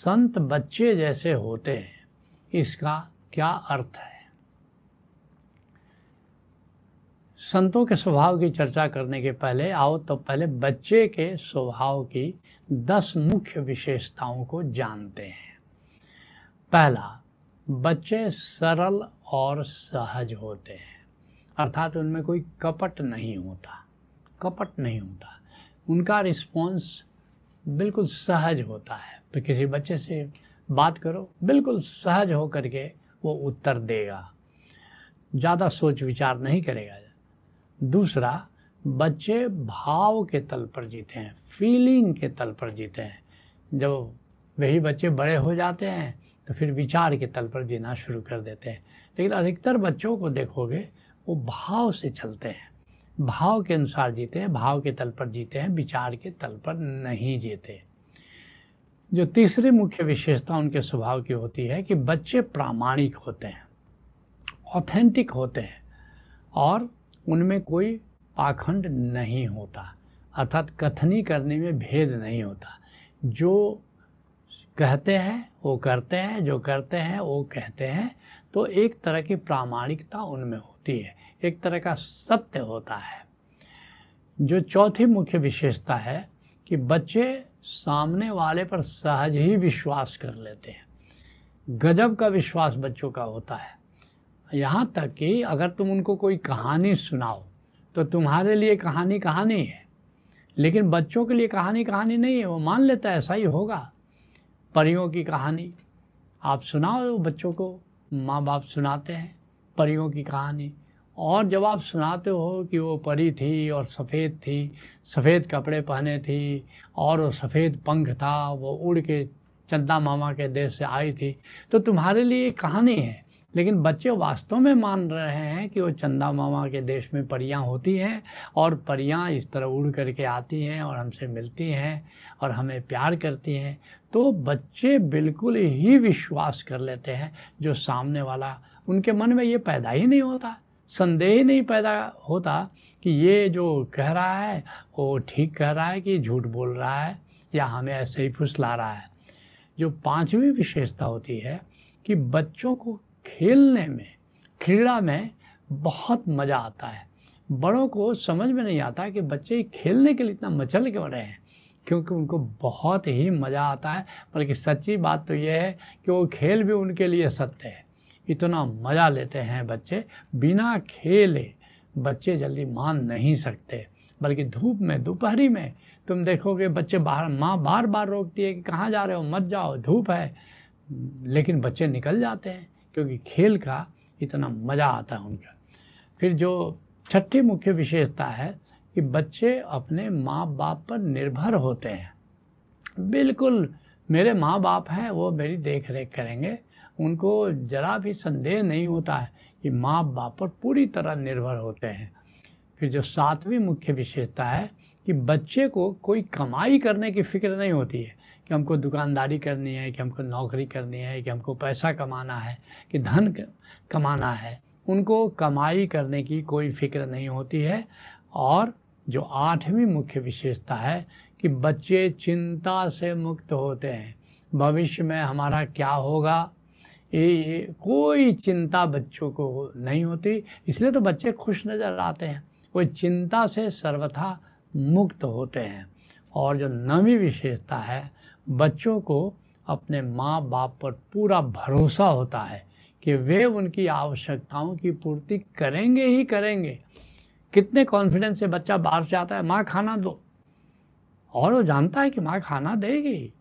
संत बच्चे जैसे होते हैं, इसका क्या अर्थ है? संतों के स्वभाव की चर्चा करने के पहले आओ तो पहले बच्चे के स्वभाव की दस मुख्य विशेषताओं को जानते हैं। पहला, बच्चे सरल और सहज होते हैं। अर्थात उनमें कोई कपट नहीं होता, कपट नहीं होता। उनका रिस्पॉन्स बिल्कुल सहज होता है। तो किसी बच्चे से बात करो, बिल्कुल सहज हो करके वो उत्तर देगा। ज़्यादा सोच विचार नहीं करेगा। दूसरा, बच्चे भाव के तल पर जीते हैं फीलिंग के तल पर जीते हैं। जब वही बच्चे बड़े हो जाते हैं तो फिर विचार के तल पर जीना शुरू कर देते हैं। लेकिन अधिकतर बच्चों को देखोगे, वो भाव से चलते हैं। भाव के अनुसार जीते हैं, भाव के तल पर जीते हैं, विचार के तल पर नहीं जीते जो तीसरी मुख्य विशेषता उनके स्वभाव की होती है कि बच्चे प्रामाणिक होते हैं ऑथेंटिक होते हैं और उनमें कोई पाखंड नहीं होता, अर्थात कथनी करने में भेद नहीं होता। जो कहते हैं, वो करते हैं, जो करते हैं, वो कहते हैं तो एक तरह की प्रामाणिकता उनमें होती है, एक तरह का सत्य होता है। जो चौथी मुख्य विशेषता है कि बच्चे सामने वाले पर सहज ही विश्वास कर लेते हैं। गजब का विश्वास बच्चों का होता है। यहाँ तक कि अगर तुम उनको कोई कहानी सुनाओ तो तुम्हारे लिए कहानी कहानी है। लेकिन बच्चों के लिए कहानी कहानी नहीं है, वो मान लेता है, ऐसा ही होगा। परियों की कहानी, आप सुनाओ बच्चों को। माँ बाप सुनाते हैं, परियों की कहानी। और जब आप सुनाते हो कि वो परी थी और सफ़ेद थी, सफ़ेद कपड़े पहने थी और वो सफ़ेद पंख था, वो उड़ के चंदा मामा के देश से आई थी तो तुम्हारे लिए कहानी है। लेकिन बच्चे वास्तव में मान रहे हैं कि वो चंदा मामा के देश में परियाँ होती हैं और परियाँ इस तरह उड़ करके आती हैं और हमसे मिलती हैं और हमें प्यार करती हैं। तो बच्चे बिल्कुल ही विश्वास कर लेते हैं जो सामने वाला उनके मन में ये पैदा ही नहीं होता, संदेह ही नहीं पैदा होता कि ये जो कह रहा है, वो ठीक कह रहा है कि झूठ बोल रहा है या हमें ऐसे ही फुसला रहा है। जो पांचवी विशेषता होती है कि बच्चों को खेलने में, क्रीड़ा में बहुत मज़ा आता है। बड़ों को समझ में नहीं आता कि बच्चे खेलने के लिए इतना मचल क्यों रहे हैं, क्योंकि उनको बहुत ही मज़ा आता है। बल्कि सच्ची बात तो ये है कि वो खेल भी उनके लिए सत्य है। इतना मज़ा लेते हैं बच्चे। बिना खेले बच्चे जल्दी मान नहीं सकते। बल्कि धूप में, दोपहरी में तुम देखोगे बच्चे बाहर, माँ बार बार रोकती है कि कहाँ जा रहे हो, मत जाओ, धूप है। लेकिन बच्चे निकल जाते हैं। क्योंकि खेल का इतना मज़ा आता है उनका। फिर जो छठी मुख्य विशेषता है कि बच्चे अपने माँ बाप पर निर्भर होते हैं। बिल्कुल, मेरे माँ बाप हैं, वो मेरी देख रेख करेंगे। उनको ज़रा भी संदेह नहीं होता है कि माँ बाप पर पूरी तरह निर्भर होते हैं। फिर जो सातवीं मुख्य विशेषता है कि बच्चे को कोई कमाई करने की फ़िक्र नहीं होती है कि हमको दुकानदारी करनी है कि हमको नौकरी करनी है कि हमको पैसा कमाना है कि धन कमाना है। उनको कमाई करने की कोई फ़िक्र नहीं होती है। और जो आठवीं मुख्य विशेषता है कि बच्चे चिंता से मुक्त होते हैं। भविष्य में हमारा क्या होगा? ये, कोई चिंता बच्चों को नहीं होती। इसलिए तो बच्चे खुश नज़र आते हैं। कोई चिंता से सर्वथा मुक्त होते हैं। और जो नवी विशेषता है, बच्चों को अपने माँ बाप पर पूरा भरोसा होता है कि वे उनकी आवश्यकताओं की पूर्ति करेंगे ही करेंगे। कितने कॉन्फिडेंस से बच्चा बाहर से आता है, माँ, खाना दो। और वो जानता है कि माँ, खाना देगी।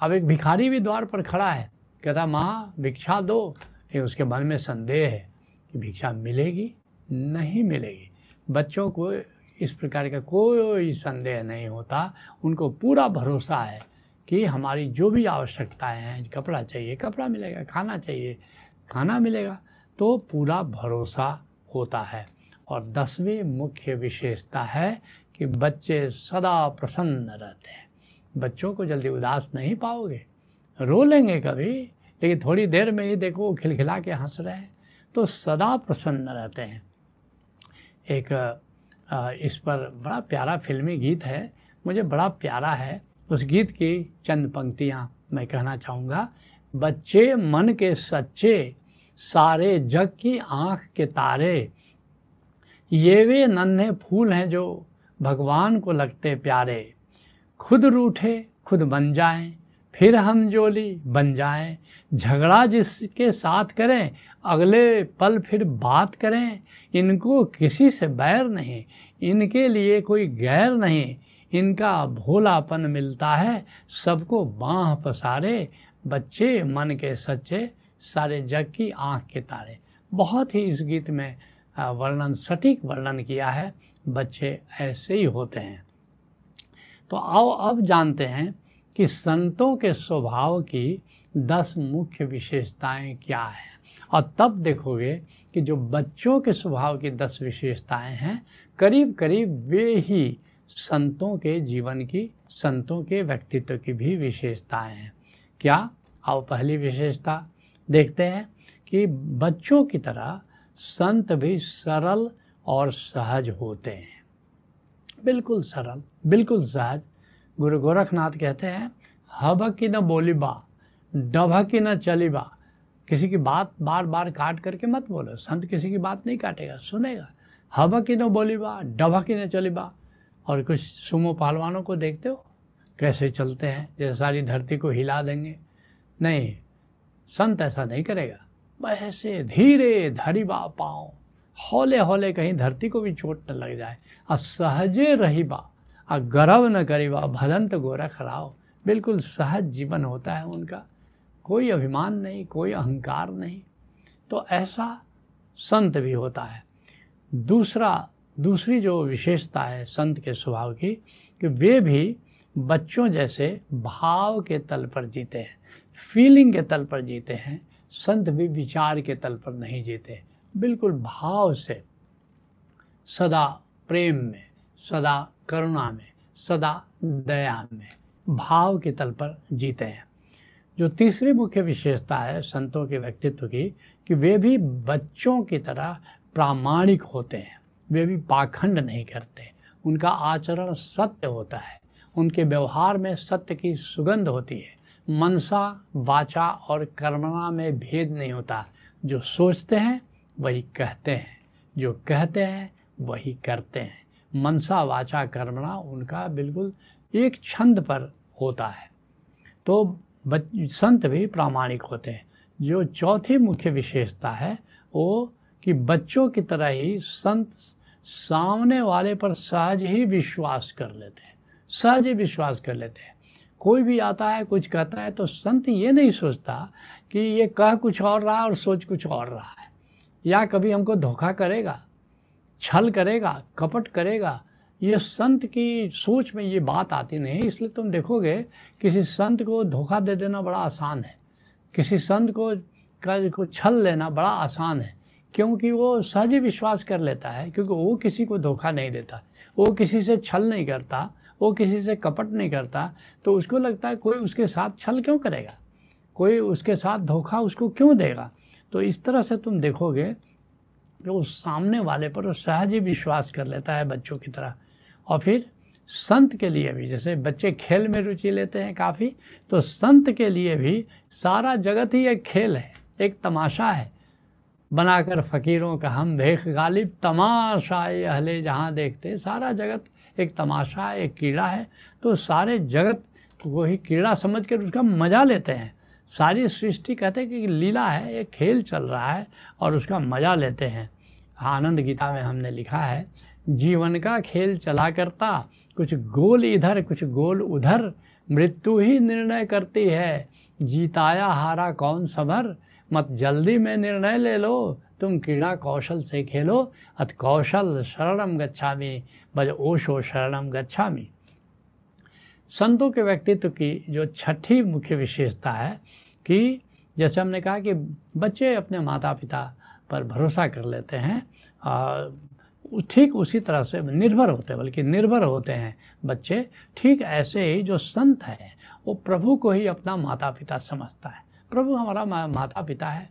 अब एक भिखारी भी द्वार पर खड़ा है, कहता माँ, भिक्षा दो। ये उसके मन में संदेह है कि भिक्षा मिलेगी, नहीं मिलेगी। बच्चों को इस प्रकार का कोई संदेह नहीं होता। उनको पूरा भरोसा है कि हमारी जो भी आवश्यकताएँ हैं कपड़ा चाहिए, कपड़ा मिलेगा, खाना चाहिए, खाना मिलेगा तो पूरा भरोसा होता है। और दसवीं मुख्य विशेषता है कि बच्चे सदा प्रसन्न रहते हैं। बच्चों को जल्दी उदास नहीं पाओगे। रो लेंगे कभी, लेकिन थोड़ी देर में ही देखो, खिलखिला के हंस रहे हैं तो सदा प्रसन्न रहते हैं। एक इस पर बड़ा प्यारा फिल्मी गीत है। मुझे बड़ा प्यारा है। उस गीत की चंद पंक्तियाँ मैं कहना चाहूँगा। बच्चे मन के सच्चे, सारे जग की आँख के तारे, ये वे नन्हे फूल हैं जो भगवान को लगते प्यारे। खुद रूठे, खुद बन जाएँ फिर हम जोली बन जाएँ। झगड़ा जिसके साथ करें, अगले पल फिर बात करें। इनको किसी से बैर नहीं, इनके लिए कोई गैर नहीं। इनका भोलापन मिलता है, सबको बाँह पसारे। बच्चे मन के सच्चे, सारे जग की आँख के तारे। बहुत ही इस गीत में वर्णन, सटीक वर्णन किया है। बच्चे ऐसे ही होते हैं। तो आओ अब जानते हैं कि संतों के स्वभाव की दस मुख्य विशेषताएँ क्या हैं? और तब देखोगे कि जो बच्चों के स्वभाव की दस विशेषताएँ हैं करीब करीब वे ही संतों के जीवन की, संतों के व्यक्तित्व की भी विशेषताएँ हैं। क्या? आओ पहली विशेषता देखते हैं कि बच्चों की तरह संत भी सरल और सहज होते हैं। बिल्कुल सरल, बिल्कुल सहज। गुरु गोरखनाथ कहते हैं हब की न बोली बा डभ की न चली बा किसी की बात बार बार काट करके मत बोलो, संत किसी की बात नहीं काटेगा, सुनेगा। हवा की न बोली बा डबा की न चली बा और कुछ सुमो पहलवानों को देखते हो, कैसे चलते हैं, जैसे सारी धरती को हिला देंगे। नहीं, संत ऐसा नहीं करेगा। वैसे धीरे धरी बा पाओ हौले हौले कहीं धरती को भी चोट न लग जाए और सहजे रही बा और गर्व न करी बा भदंत गोरख राव बिल्कुल सहज जीवन होता है उनका। कोई अभिमान नहीं, कोई अहंकार नहीं। तो ऐसा संत भी होता है। दूसरा, दूसरी जो विशेषता है संत के स्वभाव की, कि वे भी बच्चों जैसे भाव के तल पर जीते हैं फीलिंग के तल पर जीते हैं, संत भी विचार के तल पर नहीं जीते। बिल्कुल भाव से, सदा प्रेम में सदा करुणा में, सदा दया में, भाव के तल पर जीते हैं। जो तीसरी मुख्य विशेषता है संतों के व्यक्तित्व की, कि वे भी बच्चों की तरह प्रामाणिक होते हैं। वे भी पाखंड नहीं करते। उनका आचरण सत्य होता है। उनके व्यवहार में सत्य की सुगंध होती है। मनसा, वाचा और कर्मणा में भेद नहीं होता। जो सोचते हैं, वही कहते हैं। जो कहते हैं, वही करते हैं। मनसा वाचा कर्मणा उनका बिल्कुल एक छंद पर होता है। तो संत भी प्रामाणिक होते हैं। जो चौथी मुख्य विशेषता है, वो कि बच्चों की तरह ही संत सामने वाले पर सहज ही विश्वास कर लेते हैं। सहज ही विश्वास कर लेते हैं। कोई भी आता है, कुछ कहता है तो संत ये नहीं सोचता कि ये कह कुछ और रहा और सोच कुछ और रहा है। या कभी हमको धोखा करेगा? छल करेगा, कपट करेगा, ये संत की सोच में ये बात आती नहीं, इसलिए तुम देखोगे किसी संत को धोखा दे देना बड़ा आसान है। किसी संत को को छल लेना बड़ा आसान है, क्योंकि वो सहज विश्वास कर लेता है, क्योंकि वो किसी को धोखा नहीं देता। वो किसी से छल नहीं करता, वो किसी से कपट नहीं करता तो उसको लगता है कोई उसके साथ छल क्यों करेगा? कोई उसके साथ धोखा उसको क्यों देगा? तो इस तरह से तुम देखोगे कि उस सामने वाले पर सहज ही विश्वास कर लेता है बच्चों की तरह। और फिर संत के लिए भी, जैसे बच्चे खेल में रुचि लेते हैं काफ़ी तो संत के लिए भी सारा जगत ही एक खेल है, एक तमाशा है। बनाकर फ़कीरों का हम देख गालिब तमाशा अहले जहाँ देखते सारा जगत एक तमाशा है, एक कीड़ा है। तो सारे जगत को ही कीड़ा समझ कर उसका मज़ा लेते हैं। सारी सृष्टि कहते हैं कि लीला है, एक खेल चल रहा है और उसका मज़ा लेते हैं। आनंद गीता में हमने लिखा है, जीवन का खेल चला करता, कुछ गोल इधर, कुछ गोल उधर, मृत्यु ही निर्णय करती है। जीताया हारा कौन सबर मत जल्दी में निर्णय ले लो, तुम क्रीड़ा कौशल से खेलो अत कौशल शरणम गच्छा गच्छामी, बज ओशो शरणम गच्छा गच्छामी। संतों के व्यक्तित्व की जो छठी मुख्य विशेषता है कि जैसे हमने कहा कि बच्चे अपने माता पिता पर भरोसा कर लेते हैं ठीक उसी तरह से निर्भर होते हैं, बल्कि निर्भर होते हैं बच्चे ठीक ऐसे ही जो संत है, वो प्रभु को ही अपना माता पिता समझता है। प्रभु हमारा माता पिता है।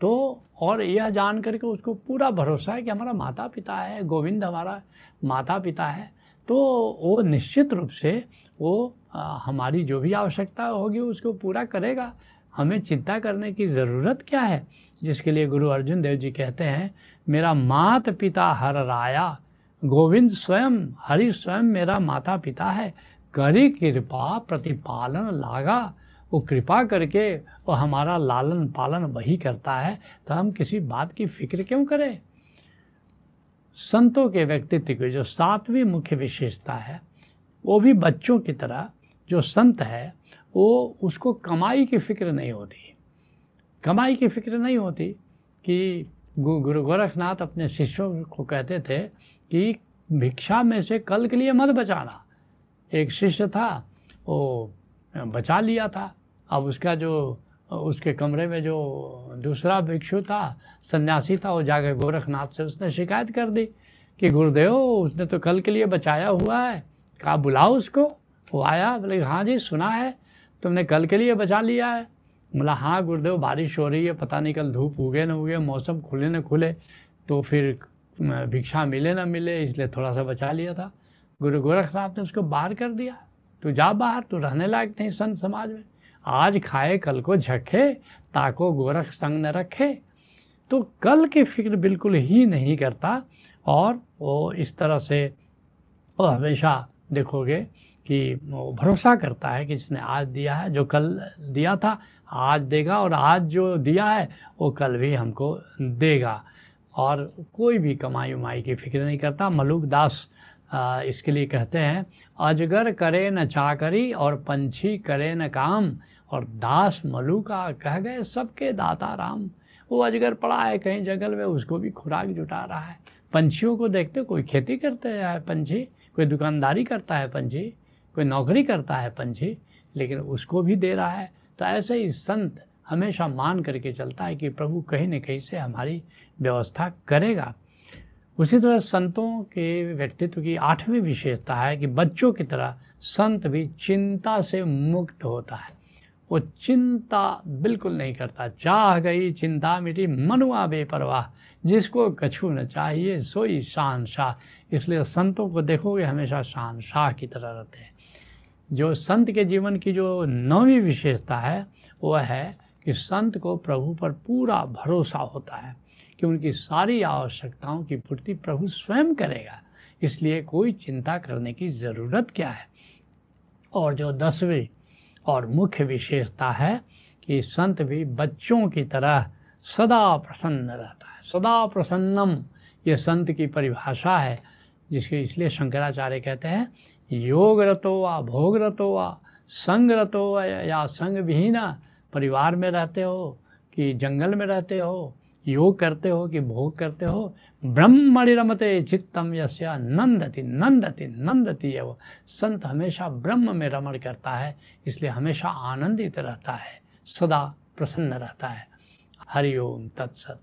तो और यह जान करके उसको पूरा भरोसा है कि हमारा माता पिता है, गोविंद हमारा माता पिता है तो वो निश्चित रूप से वो हमारी जो भी आवश्यकता होगी उसको पूरा करेगा। हमें चिंता करने की ज़रूरत क्या है? जिसके लिए गुरु अर्जुन देव जी कहते हैं, मेरा मात पिता हर राया, गोविंद स्वयं, हरि स्वयं मेरा माता पिता है। करी कृपा प्रतिपालन लागा। वो कृपा करके वो हमारा लालन पालन वही करता है। तो हम किसी बात की फ़िक्र क्यों करें? संतों के व्यक्तित्व की जो सातवीं मुख्य विशेषता है, वो भी बच्चों की तरह जो संत है वो उसको कमाई की फ़िक्र नहीं होती। कमाई की फ़िक्र नहीं होती कि गुरु गोरखनाथ अपने शिष्यों को कहते थे कि भिक्षा में से कल के लिए मत बचाना। एक शिष्य था, वो बचा लिया था। अब उसका जो, उसके कमरे में जो दूसरा भिक्षु था, सन्यासी था, वो जाकर गोरखनाथ से उसने शिकायत कर दी कि, गुरुदेव, उसने तो कल के लिए बचाया हुआ है। कहा बुलाओ उसको। वो आया, बोले हाँ जी, सुना है। तुमने कल के लिए बचा लिया है। बोला हाँ गुरुदेव, बारिश हो रही है, पता नहीं कल धूप उगे ना उगे, मौसम खुले ना खुले तो फिर भिक्षा मिले ना मिले, इसलिए थोड़ा सा बचा लिया था। गुरु गोरखनाथ ने उसको बाहर कर दिया। तू जा बाहर, तू रहने लायक नहीं संत समाज में। आज खाए, कल को झके, ताको गोरख संग न रखे। तो कल की फ़िक्र बिल्कुल ही नहीं करता। और वो इस तरह से, वो हमेशा देखोगे कि वो भरोसा करता है कि जिसने आज दिया है, जो कल दिया था, आज देगा और आज जो दिया है, वो कल भी हमको देगा। और कोई भी कमाई उमाई की फ़िक्र नहीं करता। मलुक दास इसके लिए कहते हैं, अजगर करे न चाकरी और पंछी करे न काम। और दास मलुका कह गए, सबके दाता राम। वो अजगर पड़ा है कहीं जंगल में, उसको भी खुराक जुटा रहा है। पंछियों को देखते, कोई खेती करते हैं, पंछी? कोई दुकानदारी करता है, पंछी? कोई नौकरी करता है पंछी, लेकिन उसको भी दे रहा है। तो ऐसे ही संत हमेशा मान करके चलता है कि प्रभु कहीं न कहीं से हमारी व्यवस्था करेगा। उसी तरह संतों के व्यक्तित्व की आठवीं विशेषता है कि बच्चों की तरह संत भी चिंता से मुक्त होता है। वो चिंता बिल्कुल नहीं करता। चाह गई चिंता मिटी, मनुआ बेपरवाह, जिसको कछू न चाहिए, सोई शान शाह। इसलिए संतों को देखोगे हमेशा शान शाह की तरह रहते हैं। जो संत के जीवन की जो नौवीं विशेषता है, वह है कि संत को प्रभु पर पूरा भरोसा होता है कि उनकी सारी आवश्यकताओं की पूर्ति प्रभु स्वयं करेगा। इसलिए कोई चिंता करने की ज़रूरत क्या है? और जो दसवीं और मुख्य विशेषता है कि संत भी बच्चों की तरह सदा प्रसन्न रहता है। सदा प्रसन्नम, ये संत की परिभाषा है, जिसके इसलिए शंकराचार्य कहते हैं योग रतो वा भोग रतो वा संग रतो या संग विहीना परिवार में रहते हो, कि जंगल में रहते हो, योग करते हो, कि भोग करते हो ब्रह्मणि रमते चित्तम यस्या नंदति नंदति नंदति है वो संत हमेशा ब्रह्म में रमण करता है, इसलिए हमेशा आनंदित रहता है, सदा प्रसन्न रहता है। हरिओम तत्सत।